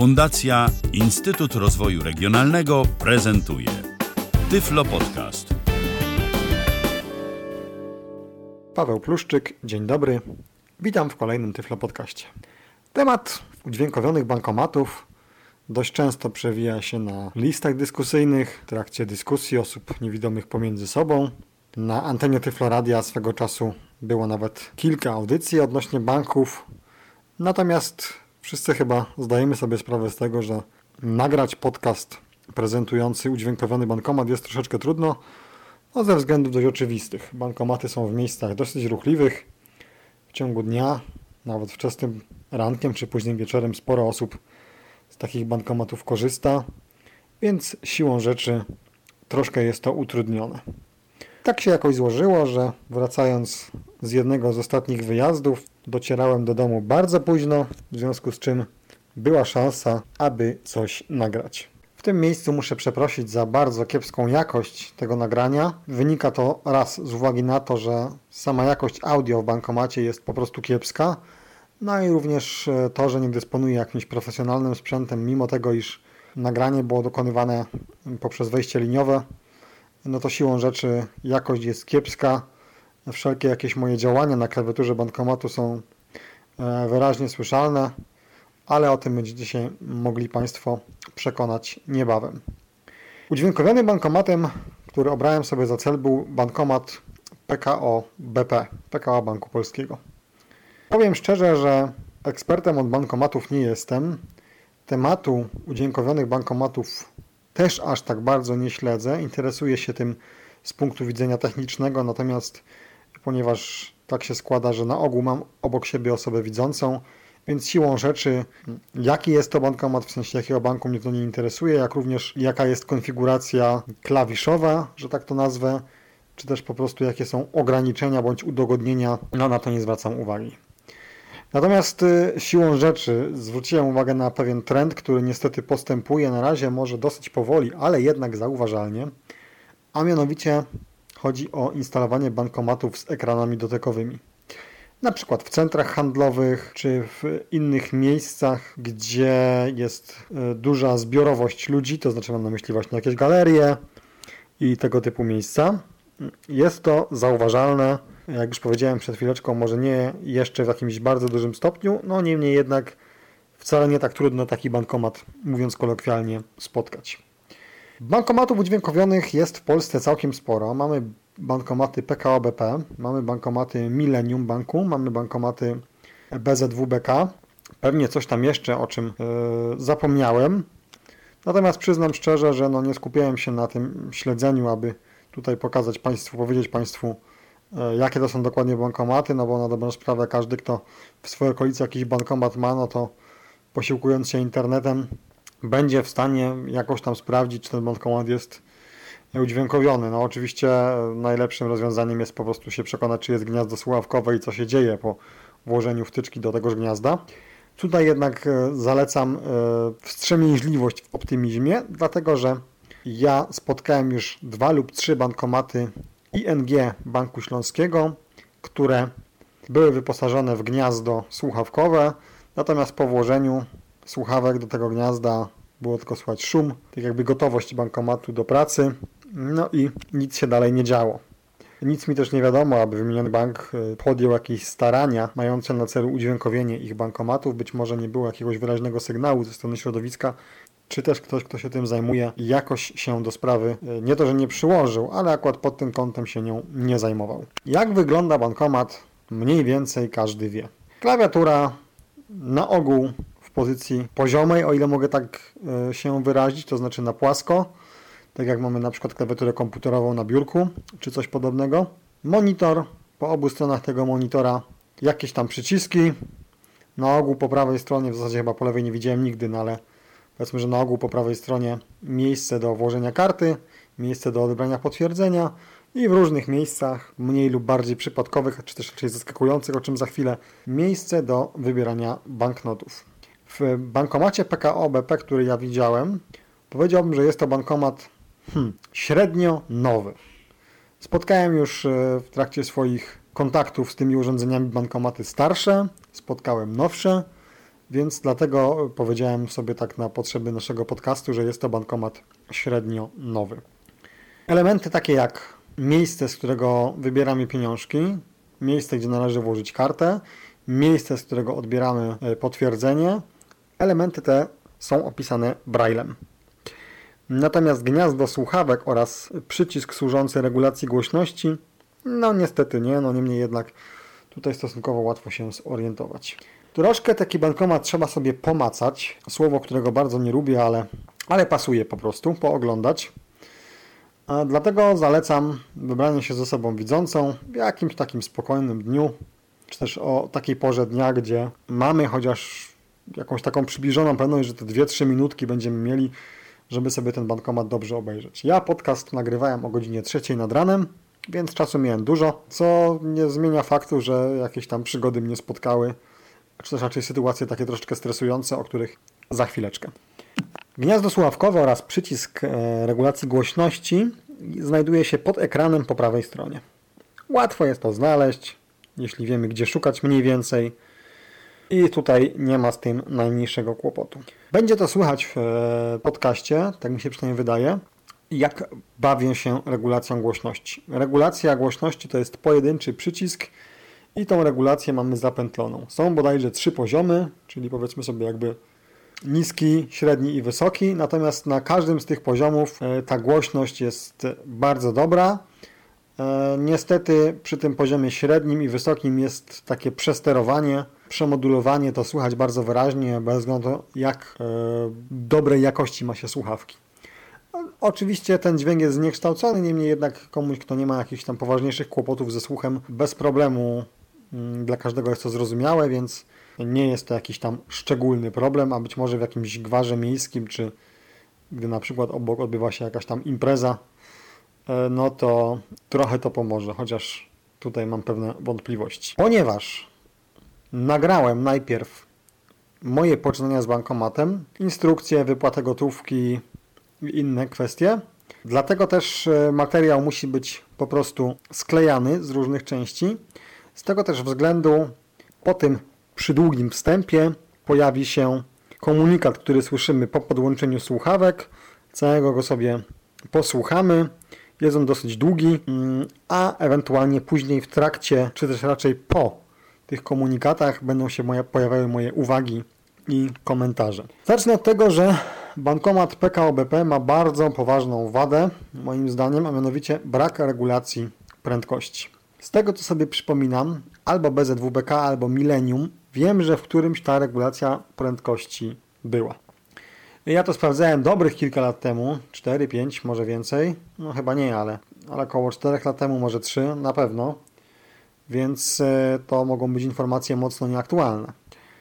Fundacja Instytut Rozwoju Regionalnego prezentuje Tyflo Podcast. Paweł Pluszczyk, dzień dobry. Witam w kolejnym Tyflo Podcaście. Temat udźwiękowionych bankomatów dość często przewija się na listach dyskusyjnych, w trakcie dyskusji osób niewidomych pomiędzy sobą. Na antenie Tyfloradia swego czasu było nawet kilka audycji odnośnie banków. Natomiast wszyscy chyba zdajemy sobie sprawę z tego, że nagrać podcast prezentujący udźwiękowiony bankomat jest troszeczkę trudno, no ze względów dość oczywistych. Bankomaty są w miejscach dosyć ruchliwych. W ciągu dnia, nawet wczesnym rankiem czy późnym wieczorem sporo osób z takich bankomatów korzysta, więc siłą rzeczy troszkę jest to utrudnione. Tak się jakoś złożyło, że wracając z jednego z ostatnich wyjazdów, docierałem do domu bardzo późno, w związku z czym była szansa, aby coś nagrać. W tym miejscu muszę przeprosić za bardzo kiepską jakość tego nagrania. Wynika to raz z uwagi na to, że sama jakość audio w bankomacie jest po prostu kiepska, no i również e, to, że nie dysponuję jakimś profesjonalnym sprzętem, mimo tego, iż nagranie było dokonywane poprzez wejście liniowe, no to siłą rzeczy jakość jest kiepska. Wszelkie jakieś moje działania na klawiaturze bankomatu są e, wyraźnie słyszalne, ale o tym będziecie się mogli Państwo przekonać niebawem. Udźwiękowiony bankomatem, który obrałem sobie za cel, był bankomat PKO BP, PKO Banku Polskiego. Powiem szczerze, że ekspertem od bankomatów nie jestem. Tematu udźwiękowionych bankomatów też aż tak bardzo nie śledzę. Interesuję się tym z punktu widzenia technicznego, natomiast ponieważ tak się składa, że na ogół mam obok siebie osobę widzącą, więc siłą rzeczy, jaki jest to bankomat, w sensie jakiego banku mnie to nie interesuje, jak również jaka jest konfiguracja klawiszowa, że tak to nazwę, czy też po prostu jakie są ograniczenia bądź udogodnienia, no na to nie zwracam uwagi. Natomiast y, siłą rzeczy zwróciłem uwagę na pewien trend, który niestety postępuje na razie może dosyć powoli, ale jednak zauważalnie, a mianowicie chodzi o instalowanie bankomatów z ekranami dotykowymi. Na przykład w centrach handlowych czy w innych miejscach, gdzie jest y, duża zbiorowość ludzi, to znaczy mam na myśli właśnie jakieś galerie i tego typu miejsca. Jest to zauważalne jak już powiedziałem przed chwileczką, może nie jeszcze w jakimś bardzo dużym stopniu, no niemniej jednak wcale nie tak trudno taki bankomat, mówiąc kolokwialnie, spotkać. Bankomatów udźwiękowionych jest w Polsce całkiem sporo. Mamy bankomaty PKO BP, mamy bankomaty Millennium Banku, mamy bankomaty BZWBK, pewnie coś tam jeszcze, o czym yy, zapomniałem. Natomiast przyznam szczerze, że no nie skupiałem się na tym śledzeniu, aby tutaj pokazać Państwu, powiedzieć Państwu, E, jakie to są dokładnie bankomaty, no bo na dobrą sprawę każdy, kto w swojej okolicy jakiś bankomat ma, no to posiłkując się internetem będzie w stanie jakoś tam sprawdzić, czy ten bankomat jest udźwiękowiony. No oczywiście najlepszym rozwiązaniem jest po prostu się przekonać, czy jest gniazdo słuchawkowe i co się dzieje po włożeniu wtyczki do tegoż gniazda. Tutaj jednak e, zalecam e, wstrzemięźliwość w optymizmie, dlatego że ja spotkałem już dwa lub trzy bankomaty ING Banku Śląskiego, które były wyposażone w gniazdo słuchawkowe, natomiast po włożeniu słuchawek do tego gniazda było tylko słychać szum, tak jakby gotowość bankomatu do pracy, no i nic się dalej nie działo. Nic mi też nie wiadomo, aby wymieniony bank e, podjął jakieś starania mające na celu udźwiękowienie ich bankomatów. Być może nie było jakiegoś wyraźnego sygnału ze strony środowiska, czy też ktoś, kto się tym zajmuje, jakoś się do sprawy e, nie to, że nie przyłożył, ale akurat pod tym kątem się nią nie zajmował. Jak wygląda bankomat? Mniej więcej każdy wie. Klawiatura na ogół w pozycji poziomej, o ile mogę tak e, się wyrazić, to znaczy na płasko, tak jak mamy na przykład klawiaturę komputerową na biurku, czy coś podobnego. Monitor, po obu stronach tego monitora jakieś tam przyciski, na ogół po prawej stronie, w zasadzie chyba po lewej nie widziałem nigdy, no ale Powiedzmy, że na ogół po prawej stronie miejsce do włożenia karty, miejsce do odebrania potwierdzenia i w różnych miejscach, mniej lub bardziej przypadkowych, czy też raczej zaskakujących, o czym za chwilę, miejsce do wybierania banknotów. W bankomacie PKO BP, który ja widziałem, powiedziałbym, że jest to bankomat hmm, średnio nowy. Spotkałem już e, w trakcie swoich kontaktów z tymi urządzeniami bankomaty starsze, spotkałem nowsze. Więc dlatego powiedziałem sobie tak na potrzeby naszego podcastu, że jest to bankomat średnio nowy. Elementy takie jak miejsce, z którego wybieramy pieniążki, miejsce, gdzie należy włożyć kartę, miejsce, z którego odbieramy e, potwierdzenie. Elementy te są opisane braillem. Natomiast gniazdo słuchawek oraz przycisk służący regulacji głośności, no niestety nie, no niemniej jednak tutaj stosunkowo łatwo się zorientować. Troszkę taki bankomat trzeba sobie pomacać, słowo, którego bardzo nie lubię, ale, ale pasuje po prostu, pooglądać. A dlatego zalecam wybranie się ze sobą widzącą w jakimś takim spokojnym dniu, czy też o takiej porze dnia, gdzie mamy chociaż jakąś taką przybliżoną pewność, że te 2-3 minutki będziemy mieli, żeby sobie ten bankomat dobrze obejrzeć. Ja podcast nagrywałem o godzinie 3 nad ranem, więc czasu miałem dużo, co nie zmienia faktu, że jakieś tam przygody mnie spotkały, czy też raczej sytuacje takie troszeczkę stresujące, o których za chwileczkę. Gniazdo słuchawkowe oraz przycisk e, regulacji głośności znajduje się pod ekranem po prawej stronie. Łatwo jest to znaleźć, jeśli wiemy gdzie szukać mniej więcej i tutaj nie ma z tym najmniejszego kłopotu. Będzie to słychać w e, podcaście, tak mi się przynajmniej wydaje, jak bawię się regulacją głośności. Regulacja głośności to jest pojedynczy przycisk i tą regulację mamy zapętloną. Są bodajże trzy poziomy, czyli powiedzmy sobie jakby niski, średni i wysoki, natomiast na każdym z tych poziomów e, ta głośność jest bardzo dobra. E, niestety przy tym poziomie średnim i wysokim jest takie przesterowanie, przemodulowanie, to słychać bardzo wyraźnie, bez względu na to, jak e, dobrej jakości ma się słuchawki. Oczywiście ten dźwięk jest zniekształcony, niemniej jednak komuś, kto nie ma jakichś tam poważniejszych kłopotów ze słuchem, bez problemu mm, dla każdego jest to zrozumiałe, więc nie jest to jakiś tam szczególny problem, a być może w jakimś gwarze miejskim, czy gdy na przykład obok odbywa się jakaś tam impreza, e, no to trochę to pomoże, chociaż tutaj mam pewne wątpliwości. Ponieważ nagrałem najpierw moje poczynania z bankomatem, instrukcje, wypłatę gotówki i inne kwestie, dlatego też e, materiał musi być po prostu sklejany z różnych części. Z tego też względu po tym przy długim wstępie pojawi się komunikat, który słyszymy po podłączeniu słuchawek. Całego go sobie posłuchamy. Jest on dosyć długi, mm, a ewentualnie później w trakcie, czy też raczej po tych komunikatach będą się pojawiały moje uwagi i komentarze. Zacznę od tego, że bankomat PKO BP ma bardzo poważną wadę, moim zdaniem, a mianowicie brak regulacji prędkości. Z tego co sobie przypominam, albo BZWBK, albo Millennium Wiem, że w którymś ta regulacja prędkości była. Ja to sprawdzałem dobrych kilka lat temu, 4, 5, może więcej. No chyba nie, ale, ale około 4 lat temu, może 3 na pewno. Więc e, to mogą być informacje mocno nieaktualne.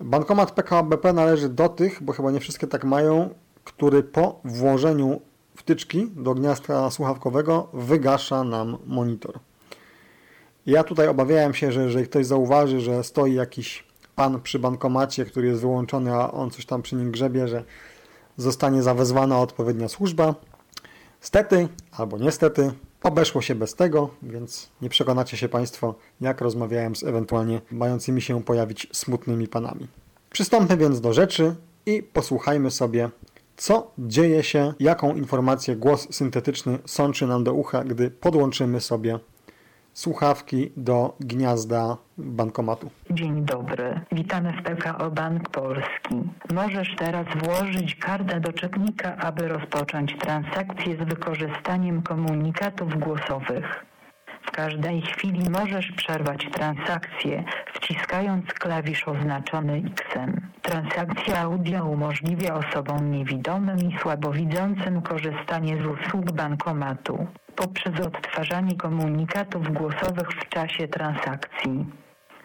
Bankomat PKO BP należy do tych, bo chyba nie wszystkie tak mają, który po włożeniu wtyczki do gniazda słuchawkowego wygasza nam monitor. Ja tutaj obawiałem się, że jeżeli ktoś zauważy, że stoi jakiś pan przy bankomacie, który jest wyłączony, a on coś tam przy nim grzebie, że zostanie zawezwana odpowiednia służba. Stety, albo niestety, obeszło się bez tego, więc nie przekonacie się Państwo, jak rozmawiałem z ewentualnie mającymi się pojawić smutnymi panami. Przystąpmy więc do rzeczy i posłuchajmy sobie, co dzieje się, jaką informację głos syntetyczny sączy nam do ucha, gdy podłączymy sobie słuchawki do gniazda bankomatu. Dzień dobry, witamy w PKO Bank Polski. Możesz teraz włożyć kartę do czytnika, aby rozpocząć transakcję z wykorzystaniem komunikatów głosowych. W każdej chwili możesz przerwać transakcję, wciskając klawisz oznaczony X. Transakcja audio umożliwia osobom niewidomym i słabowidzącym korzystanie z usług bankomatu poprzez odtwarzanie komunikatów głosowych w czasie transakcji.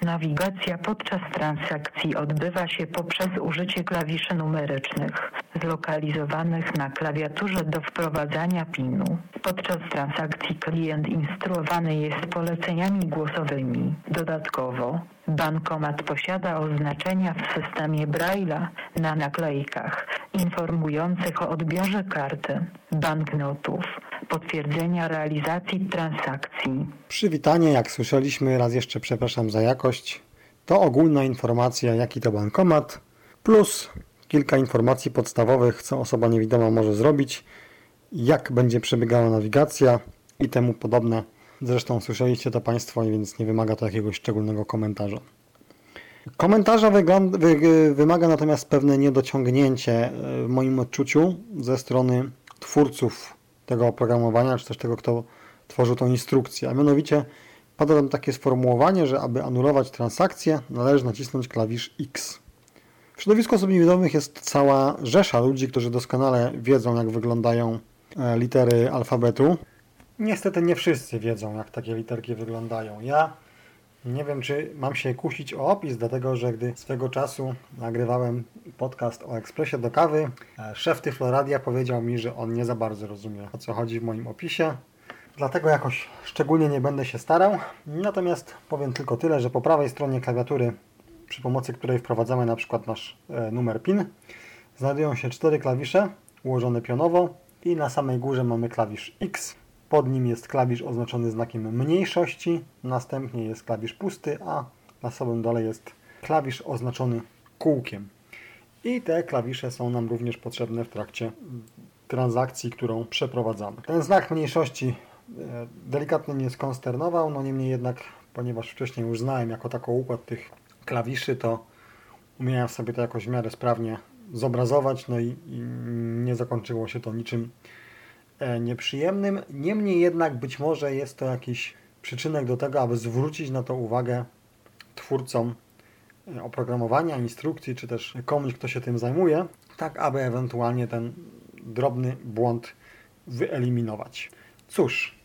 Nawigacja podczas transakcji odbywa się poprzez użycie klawiszy numerycznych zlokalizowanych na klawiaturze do wprowadzania PIN-u. Podczas transakcji klient instruowany jest poleceniami głosowymi. Dodatkowo bankomat posiada oznaczenia w systemie Braille'a na naklejkach informujących o odbiorze karty, banknotów, potwierdzenia realizacji transakcji. Przywitanie, jak słyszeliśmy, raz jeszcze przepraszam za jakość. To ogólna informacja, jaki to bankomat, plus kilka informacji podstawowych, co osoba niewidoma może zrobić, jak będzie przebiegała nawigacja i temu podobne. Zresztą słyszeliście to Państwo, więc nie wymaga to jakiegoś szczególnego komentarza. Komentarza wy, wymaga natomiast pewne niedociągnięcie e, w moim odczuciu ze strony twórców tego oprogramowania, czy też tego, kto tworzył tą instrukcję. A mianowicie pada tam takie sformułowanie, że aby anulować transakcję, należy nacisnąć klawisz X. W środowisku osób niewidomych jest cała rzesza ludzi, którzy doskonale wiedzą, jak wyglądają e, litery alfabetu. Niestety nie wszyscy wiedzą, jak takie literki wyglądają. Ja nie wiem, czy mam się kusić o opis, dlatego że gdy swego czasu nagrywałem podcast o ekspresie do kawy, e, szef Tyfloradia powiedział mi, że on nie za bardzo rozumie, o co chodzi w moim opisie. Dlatego jakoś szczególnie nie będę się starał. Natomiast powiem tylko tyle, że po prawej stronie klawiatury, przy pomocy której wprowadzamy na przykład nasz e, numer PIN, znajdują się cztery klawisze ułożone pionowo i na samej górze mamy klawisz X, pod nim jest klawisz oznaczony znakiem mniejszości, następnie jest klawisz pusty, a na samym dole jest klawisz oznaczony kółkiem. I te klawisze są nam również potrzebne w trakcie transakcji, którą przeprowadzamy. Ten znak mniejszości e, delikatnie mnie skonsternował, no niemniej jednak, ponieważ wcześniej już znałem jako taką układ tych klawiszy, to umiałem sobie to jakoś w miarę sprawnie zobrazować, no i, i nie zakończyło się to niczym nieprzyjemnym. Niemniej jednak być może jest to jakiś przyczynek do tego, aby zwrócić na to uwagę twórcom e, oprogramowania, instrukcji, czy też komuś, kto się tym zajmuje, tak aby ewentualnie ten drobny błąd wyeliminować. Cóż,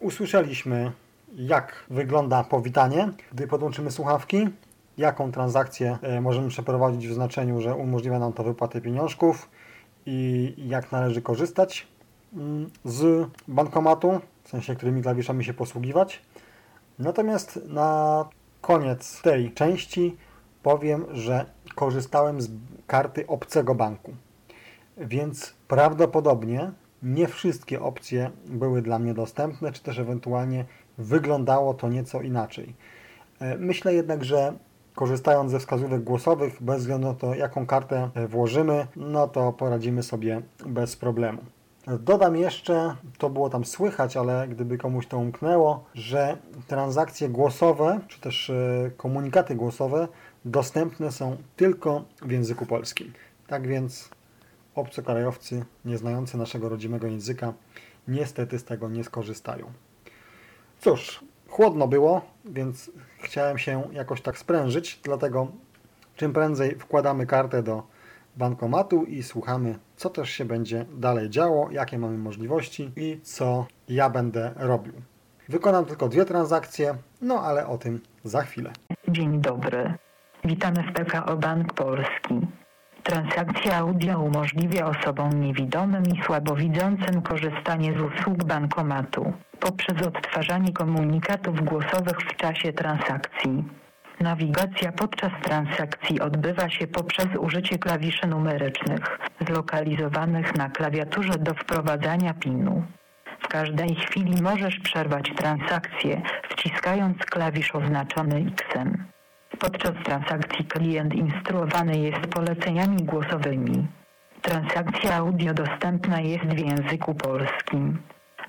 usłyszeliśmy, jak wygląda powitanie, gdy podłączymy słuchawki, jaką transakcję e, możemy przeprowadzić w znaczeniu, że umożliwia nam to wypłatę pieniążków i jak należy korzystać z bankomatu, w sensie którymi klawiszami się posługiwać. Natomiast na koniec tej części powiem, że korzystałem z karty obcego banku. Więc prawdopodobnie nie wszystkie opcje były dla mnie dostępne, czy też ewentualnie wyglądało to nieco inaczej. E, myślę jednak, że korzystając ze wskazówek głosowych, bez względu na to, jaką kartę włożymy, no to poradzimy sobie bez problemu. Dodam jeszcze, to było tam słychać, ale gdyby komuś to umknęło, że transakcje głosowe, czy też e, komunikaty głosowe dostępne są tylko w języku polskim. Tak więc obcokrajowcy nieznający naszego rodzimego języka niestety z tego nie skorzystają. Cóż, chłodno było, więc chciałem się jakoś tak sprężyć, dlatego czym prędzej wkładamy kartę do bankomatu i słuchamy, co też się będzie dalej działo, jakie mamy możliwości i co ja będę robił. Wykonam tylko dwie transakcje, no ale o tym za chwilę. Dzień dobry. Witamy w PKO Bank Polski. Transakcja audio umożliwia osobom niewidomym i słabowidzącym korzystanie z usług bankomatu poprzez odtwarzanie komunikatów głosowych w czasie transakcji. Nawigacja podczas transakcji odbywa się poprzez użycie klawiszy numerycznych zlokalizowanych na klawiaturze do wprowadzania PIN-u. W każdej chwili możesz przerwać transakcję wciskając klawisz oznaczony X-em. Podczas transakcji klient instruowany jest poleceniami głosowymi. Transakcja audio dostępna jest w języku polskim.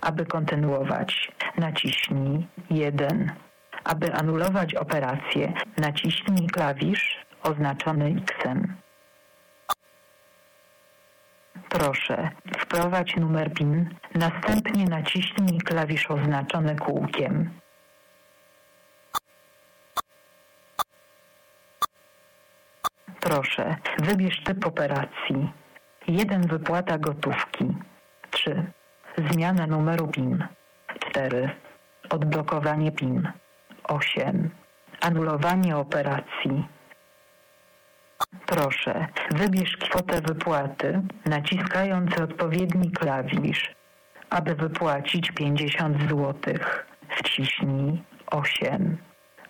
Aby kontynuować, naciśnij 1. Aby anulować operację, naciśnij klawisz oznaczony X-em. Proszę, wprowadź numer PIN, następnie naciśnij klawisz oznaczony kółkiem. Proszę, wybierz typ operacji. 1. Wypłata gotówki. 3. Zmiana numeru PIN. 4. Odblokowanie PIN. 8. Anulowanie operacji. Proszę, wybierz kwotę wypłaty, naciskając odpowiedni klawisz. Aby wypłacić 50 zł, wciśnij 8.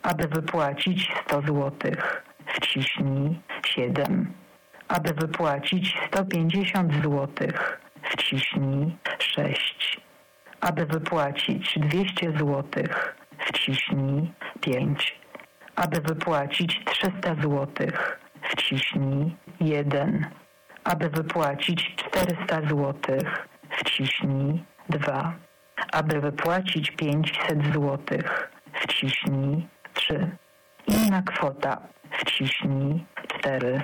Aby wypłacić 100 zł, wciśnij 7. Aby wypłacić 150 zł, wciśnij 6. Aby wypłacić 200 zł, wciśnij 5. Aby wypłacić 300 zł, wciśnij 1. Aby wypłacić 400 zł, wciśnij 2. Aby wypłacić 500 zł, wciśnij 3. Inna kwota, wciśnij 4.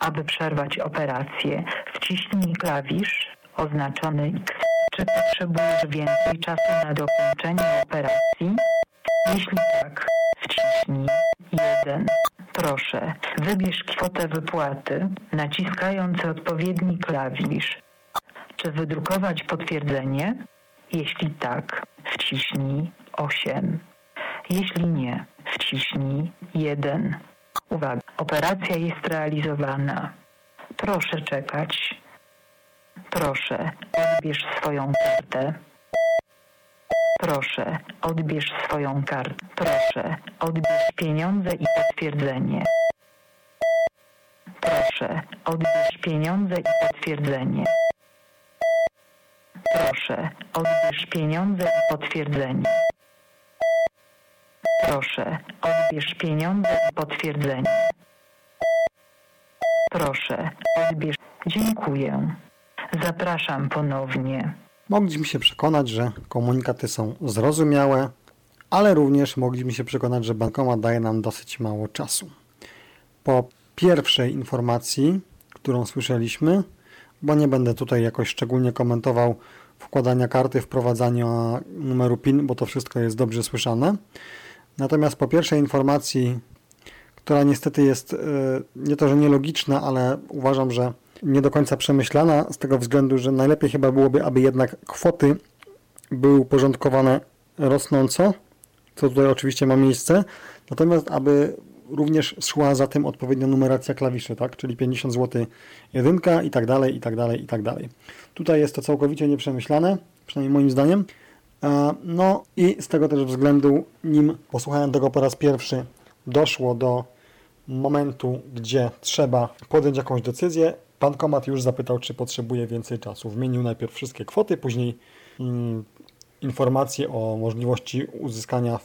Aby przerwać operację, wciśnij klawisz oznaczony X. Czy potrzebujesz więcej czasu na dokończenie operacji? Jeśli tak, wciśnij 1. Proszę, wybierz kwotę wypłaty, naciskając odpowiedni klawisz. Czy wydrukować potwierdzenie? Jeśli tak, wciśnij 8. Jeśli nie, wciśnij 1. Uwaga, operacja jest realizowana. Proszę czekać. Proszę, odbierz swoją kartę. Proszę, odbierz swoją kartę. Proszę, odbierz pieniądze i potwierdzenie. Proszę, odbierz pieniądze i potwierdzenie. Proszę, odbierz pieniądze i potwierdzenie. Proszę, odbierz pieniądze i potwierdzenie. Proszę, odbierz. Dziękuję. Zapraszam ponownie. Mogliśmy się przekonać, że komunikaty są zrozumiałe, ale również mogliśmy się przekonać, że bankomat daje nam dosyć mało czasu. Po pierwszej informacji, którą słyszeliśmy, bo nie będę tutaj jakoś szczególnie komentował wkładania karty, wprowadzania numeru PIN, bo to wszystko jest dobrze słyszane. Natomiast po pierwszej informacji, która niestety jest e, nie to, że nielogiczna, ale uważam, że nie do końca przemyślana, z tego względu, że najlepiej chyba byłoby, aby jednak kwoty były uporządkowane rosnąco, co tutaj oczywiście ma miejsce, natomiast aby również szła za tym odpowiednia numeracja klawiszy, tak? czyli 50 zł jedynka i tak dalej, i tak dalej, i tak dalej. Tutaj jest to całkowicie nieprzemyślane, przynajmniej moim zdaniem. No i z tego też względu, nim posłuchałem tego po raz pierwszy, doszło do momentu, gdzie trzeba podjąć jakąś decyzję, Bankomat już zapytał, czy potrzebuje więcej czasu. Wymienił najpierw wszystkie kwoty, później mm, informacje o możliwości uzyskania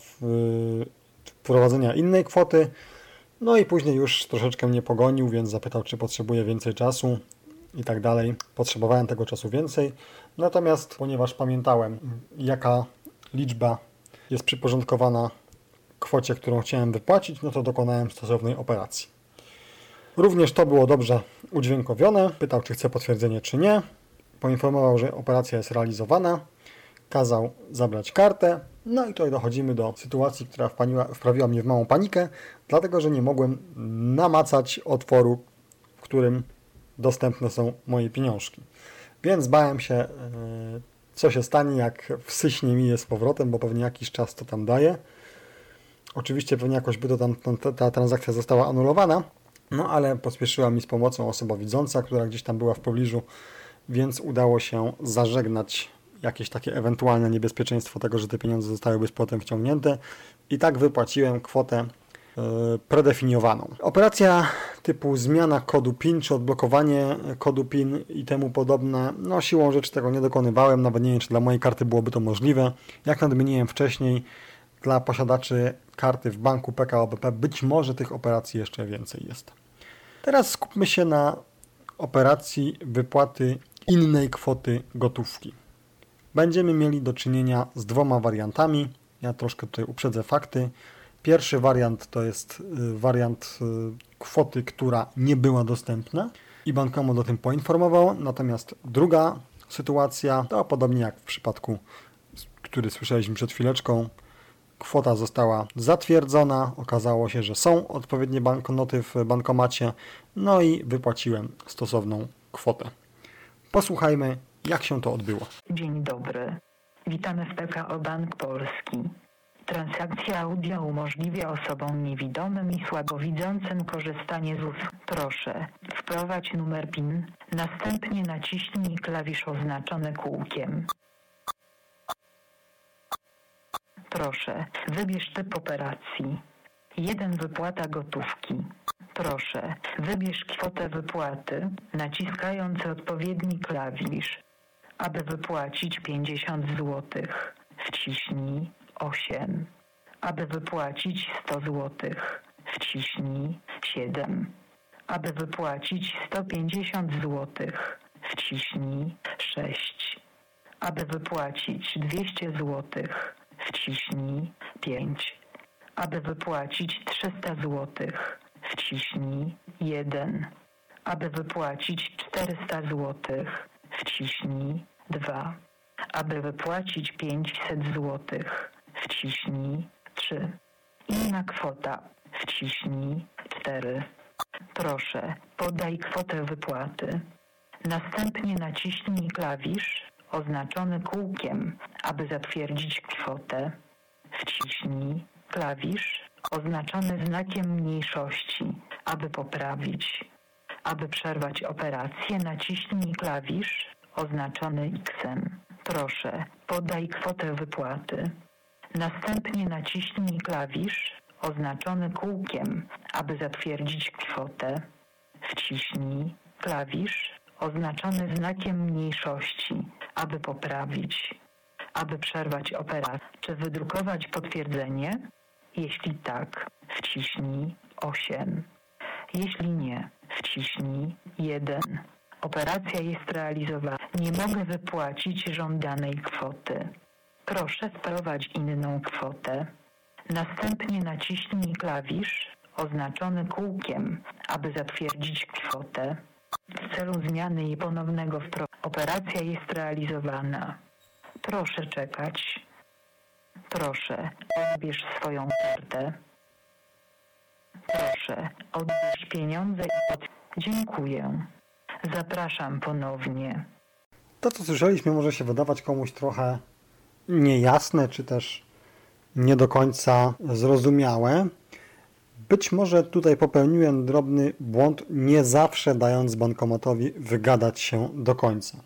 wprowadzenia innej kwoty. No i później już troszeczkę mnie pogonił, więc zapytał, czy potrzebuje więcej czasu i tak dalej. Potrzebowałem tego czasu więcej. Natomiast ponieważ pamiętałem, jaka liczba jest przyporządkowana kwocie, którą chciałem wypłacić, no to dokonałem stosownej operacji. Również to było dobrze udźwiękowione. Pytał, czy chce potwierdzenie, czy nie. Poinformował, że operacja jest realizowana. Kazał zabrać kartę. No i tutaj dochodzimy do sytuacji, która wpaniła, wprawiła mnie w małą panikę, dlatego że nie mogłem namacać otworu, w którym dostępne są moje pieniążki. Więc bałem się, e, co się stanie, jak wsyśnie mi je z powrotem, bo pewnie jakiś czas to tam daje. Oczywiście pewnie jakoś by to tam, ta, ta transakcja została anulowana, no ale pospieszyła mi z pomocą osoba widząca, która gdzieś tam była w pobliżu, więc udało się zażegnać jakieś takie ewentualne niebezpieczeństwo tego, że te pieniądze zostałyby z potem wciągnięte i tak wypłaciłem kwotę yy, predefiniowaną. Operacja typu zmiana kodu PIN czy odblokowanie kodu PIN i temu podobne, no siłą rzeczy tego nie dokonywałem, nawet nie wiem czy dla mojej karty byłoby to możliwe. Jak nadmieniłem wcześniej, dla posiadaczy karty w banku PKO BP być może tych operacji jeszcze więcej jest. Teraz skupmy się na operacji wypłaty innej kwoty gotówki. Będziemy mieli do czynienia z dwoma wariantami. Ja troszkę tutaj uprzedzę fakty. Pierwszy wariant to jest y, wariant y, kwoty, która nie była dostępna i bankomat o tym poinformował. Natomiast druga sytuacja to podobnie jak w przypadku, który słyszeliśmy przed chwileczką, Kwota została zatwierdzona, okazało się, że są odpowiednie banknoty w bankomacie, no i wypłaciłem stosowną kwotę. Posłuchajmy, jak się to odbyło. Dzień dobry. Witamy w PKO Bank Polski. Transakcja audio umożliwia osobom niewidomym i słabowidzącym korzystanie z usług. Proszę, wprowadź numer PIN, następnie naciśnij klawisz oznaczony kółkiem. Proszę, wybierz typ operacji. 1 wypłata gotówki. Proszę, wybierz kwotę wypłaty, naciskając odpowiedni klawisz. Aby wypłacić 50 zł, wciśnij 8. Aby wypłacić 100 zł, wciśnij 7. Aby wypłacić 150 zł, wciśnij 6. Aby wypłacić 200 zł, wciśnij 5. Aby wypłacić 300 zł, wciśnij 1. Aby wypłacić 400 zł, wciśnij 2. Aby wypłacić 500 zł, wciśnij 3. Inna kwota, wciśnij 4. Proszę, podaj kwotę wypłaty. Następnie naciśnij klawisz oznaczony kółkiem, aby zatwierdzić kwotę. Wciśnij klawisz oznaczony znakiem mniejszości, aby poprawić. Aby przerwać operację, naciśnij klawisz oznaczony X. Proszę, podaj kwotę wypłaty. Następnie naciśnij klawisz oznaczony kółkiem, aby zatwierdzić kwotę. Wciśnij klawisz oznaczony znakiem mniejszości, aby poprawić. Aby przerwać operację, czy wydrukować potwierdzenie? Jeśli tak, wciśnij 8. Jeśli nie, wciśnij 1. Operacja jest realizowana. Nie mogę wypłacić żądanej kwoty. Proszę wprowadź inną kwotę. Następnie naciśnij klawisz oznaczony kółkiem, aby zatwierdzić kwotę. W celu zmiany i ponownego wprowadzenia operacja jest realizowana. Proszę czekać. Proszę, odbierz swoją kartę. Proszę, odbierz pieniądze i pod... Dziękuję. Zapraszam ponownie. To, co słyszeliśmy, może się wydawać komuś trochę niejasne, czy też nie do końca zrozumiałe. Być może tutaj popełniłem drobny błąd, nie zawsze dając bankomatowi wygadać się do końca.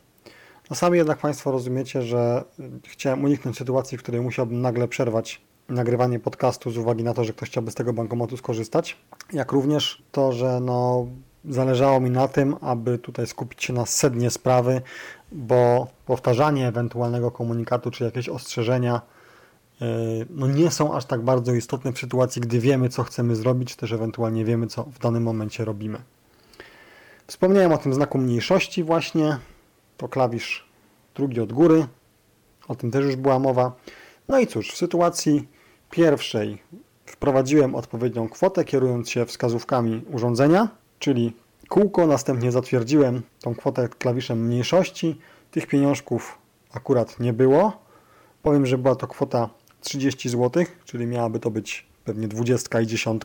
Czasami jednak Państwo rozumiecie, że chciałem uniknąć sytuacji, w której musiałbym nagle przerwać nagrywanie podcastu z uwagi na to, że ktoś chciałby z tego bankomatu skorzystać, jak również to, że no, zależało mi na tym, aby tutaj skupić się na sednie sprawy, bo powtarzanie ewentualnego komunikatu czy jakieś ostrzeżenia no nie są aż tak bardzo istotne w sytuacji, gdy wiemy, co chcemy zrobić, czy też ewentualnie wiemy, co w danym momencie robimy. Wspomniałem o tym znaku mniejszości właśnie, to klawisz drugi od góry, o tym też już była mowa. No i cóż, w sytuacji pierwszej wprowadziłem odpowiednią kwotę, kierując się wskazówkami urządzenia, czyli kółko, następnie zatwierdziłem tą kwotę klawiszem mniejszości. Tych pieniążków akurat nie było. Powiem, że była to kwota 30 zł, czyli miałaby to być pewnie 20 i 10.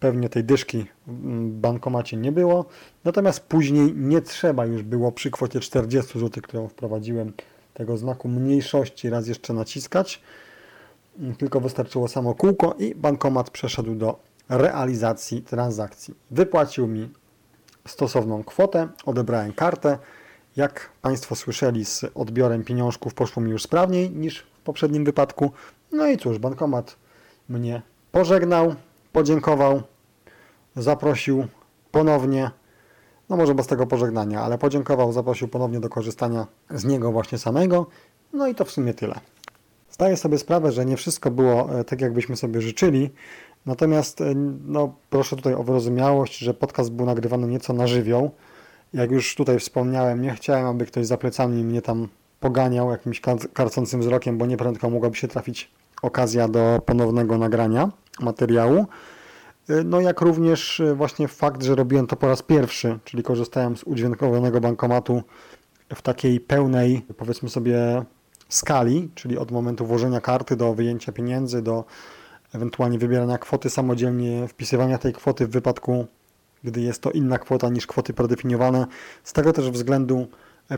Pewnie tej dyszki w bankomacie nie było. Natomiast później nie trzeba już było przy kwocie 40 zł, którą wprowadziłem, tego znaku mniejszości raz jeszcze naciskać. Tylko wystarczyło samo kółko i bankomat przeszedł do realizacji transakcji. Wypłacił mi stosowną kwotę, odebrałem kartę. Jak Państwo słyszeli, z odbiorem pieniążków poszło mi już sprawniej niż poprzednim wypadku. No i cóż, bankomat mnie pożegnał, podziękował, zaprosił ponownie, no może bez tego pożegnania, ale podziękował, zaprosił ponownie do korzystania z niego właśnie samego. No i to w sumie tyle. Zdaję sobie sprawę, że nie wszystko było e, tak, jakbyśmy sobie życzyli, natomiast e, no, proszę tutaj o wyrozumiałość, że podcast był nagrywany nieco na żywioł. Jak już tutaj wspomniałem, nie chciałem, aby ktoś za plecami mnie tam poganiał jakimś karcącym wzrokiem, bo nieprędko mogłaby się trafić okazja do ponownego nagrania materiału. Y, no jak również y, właśnie fakt, że robiłem to po raz pierwszy, czyli korzystałem z udźwiękowionego bankomatu w takiej pełnej, powiedzmy sobie, skali, czyli od momentu włożenia karty do wyjęcia pieniędzy, do ewentualnie wybierania kwoty samodzielnie, wpisywania tej kwoty w wypadku, gdy jest to inna kwota niż kwoty predefiniowane. Z tego też względu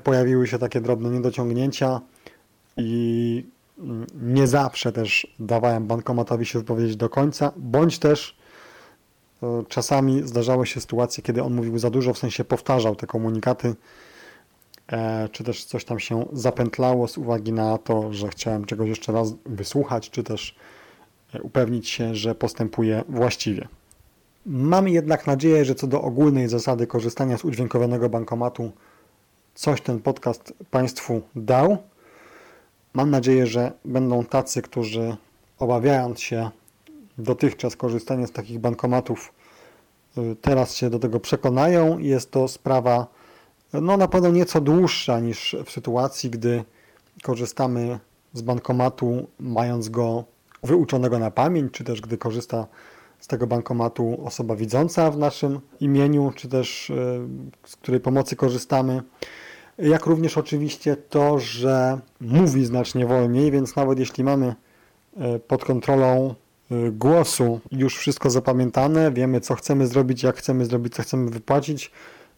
pojawiły się takie drobne niedociągnięcia i nie zawsze też dawałem bankomatowi się wypowiedzieć do końca, bądź też czasami zdarzały się sytuacje, kiedy on mówił za dużo, w sensie powtarzał te komunikaty, e, czy też coś tam się zapętlało z uwagi na to, że chciałem czegoś jeszcze raz wysłuchać, czy też e, upewnić się, że postępuje właściwie. Mam jednak nadzieję, że co do ogólnej zasady korzystania z udźwiękowionego bankomatu coś ten podcast Państwu dał. Mam nadzieję, że będą tacy, którzy obawiając się dotychczas korzystania z takich bankomatów y, teraz się do tego przekonają. Jest to sprawa no, na pewno nieco dłuższa niż w sytuacji, gdy korzystamy z bankomatu, mając go wyuczonego na pamięć, czy też gdy korzysta z tego bankomatu osoba widząca w naszym imieniu, czy też y, z której pomocy korzystamy. Jak również oczywiście to, że mówi znacznie wolniej, więc nawet jeśli mamy y, pod kontrolą y, głosu już wszystko zapamiętane, wiemy co chcemy zrobić, jak chcemy zrobić, co chcemy wypłacić,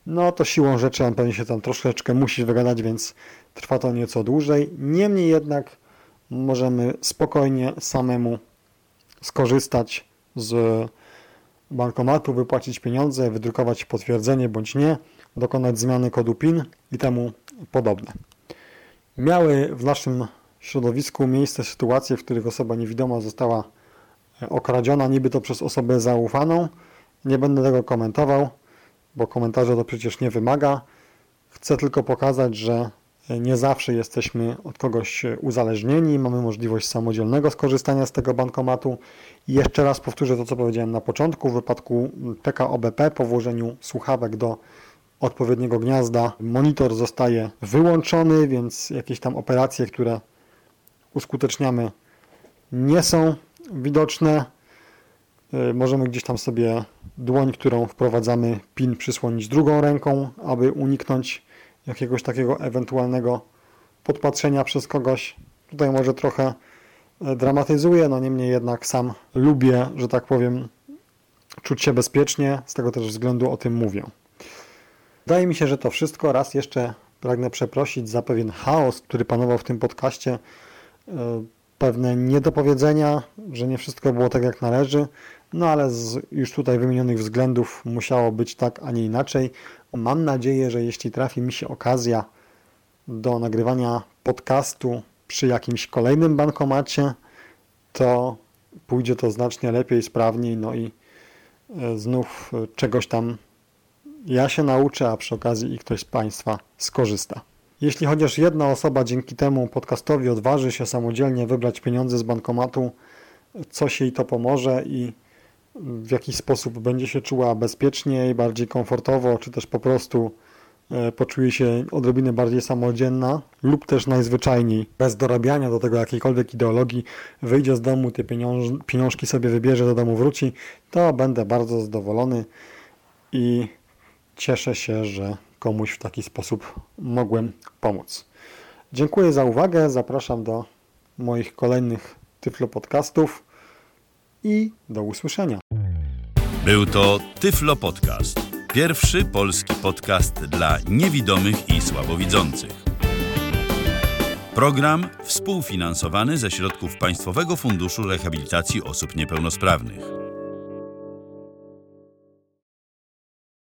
no to siłą rzeczy on pewnie się tam troszeczkę musi wygadać, więc trwa to nieco dłużej. Niemniej jednak możemy spokojnie samemu skorzystać z bankomatu, wypłacić pieniądze, wydrukować potwierdzenie bądź nie, dokonać zmiany kodu PIN i temu podobne. Miały w naszym środowisku miejsce sytuacje, w których osoba niewidoma została okradziona, niby to przez osobę zaufaną. Nie będę tego komentował, bo komentarza to przecież nie wymaga. Chcę tylko pokazać, że nie zawsze jesteśmy od kogoś uzależnieni, mamy możliwość samodzielnego skorzystania z tego bankomatu. I jeszcze raz powtórzę to, co powiedziałem na początku. W wypadku TKOBP po włożeniu słuchawek do odpowiedniego gniazda monitor zostaje wyłączony, więc jakieś tam operacje, które uskuteczniamy nie są widoczne. Y, możemy gdzieś tam sobie dłoń, którą wprowadzamy PIN przysłonić drugą ręką, aby uniknąć jakiegoś takiego ewentualnego podpatrzenia przez kogoś. Tutaj może trochę e, dramatyzuję, no niemniej jednak sam lubię, że tak powiem, czuć się bezpiecznie, z tego też względu o tym mówię. Wydaje mi się, że to wszystko. Raz jeszcze pragnę przeprosić za pewien chaos, który panował w tym podcaście. E, pewne niedopowiedzenia, że nie wszystko było tak jak należy, no ale z już tutaj wymienionych względów musiało być tak, a nie inaczej. Mam nadzieję, że jeśli trafi mi się okazja do nagrywania podcastu przy jakimś kolejnym bankomacie, to pójdzie to znacznie lepiej, sprawniej, no i e, znów czegoś tam ja się nauczę, a przy okazji i ktoś z Państwa skorzysta. Jeśli chociaż jedna osoba dzięki temu podcastowi odważy się samodzielnie wybrać pieniądze z bankomatu, coś jej to pomoże i w jakiś sposób będzie się czuła bezpieczniej, bardziej komfortowo, czy też po prostu e, poczuje się odrobinę bardziej samodzielna lub też najzwyczajniej, bez dorabiania do tego jakiejkolwiek ideologii, wyjdzie z domu, te pieniąż pieniążki sobie wybierze, do domu wróci, to będę bardzo zadowolony i cieszę się, że komuś w taki sposób mogłem pomóc. Dziękuję za uwagę, zapraszam do moich kolejnych Tyflo podcastów i do usłyszenia. Był to Tyflo Podcast. Pierwszy polski podcast dla niewidomych i słabowidzących. Program współfinansowany ze środków Państwowego Funduszu Rehabilitacji Osób Niepełnosprawnych.